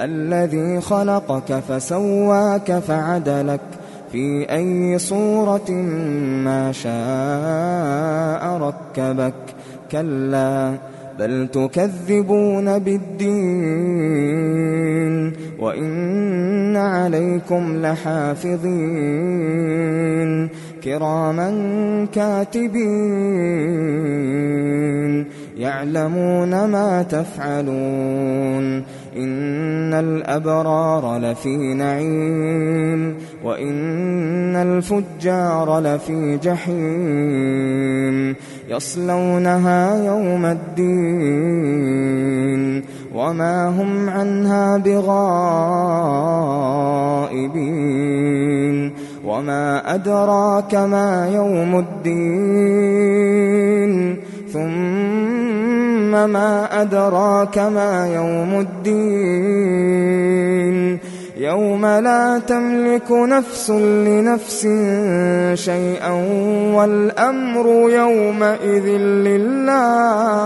الذي خلقك فسواك فعدلك في أي صورة ما شاء ركبك. كلا بل تكذبون بالدين وإن عليكم لحافظين. كراما كاتبين يعلمون ما تفعلون. إن الأبرار لفي نعيم وإن الفجار لفي جحيم يصلونها يوم الدين وما هم عنها بغائبين وما أدراك ما يوم الدين ثم ما أدراك ما يوم الدين. يوم لا تملك نفس لنفس شيئا والأمر يومئذ لله.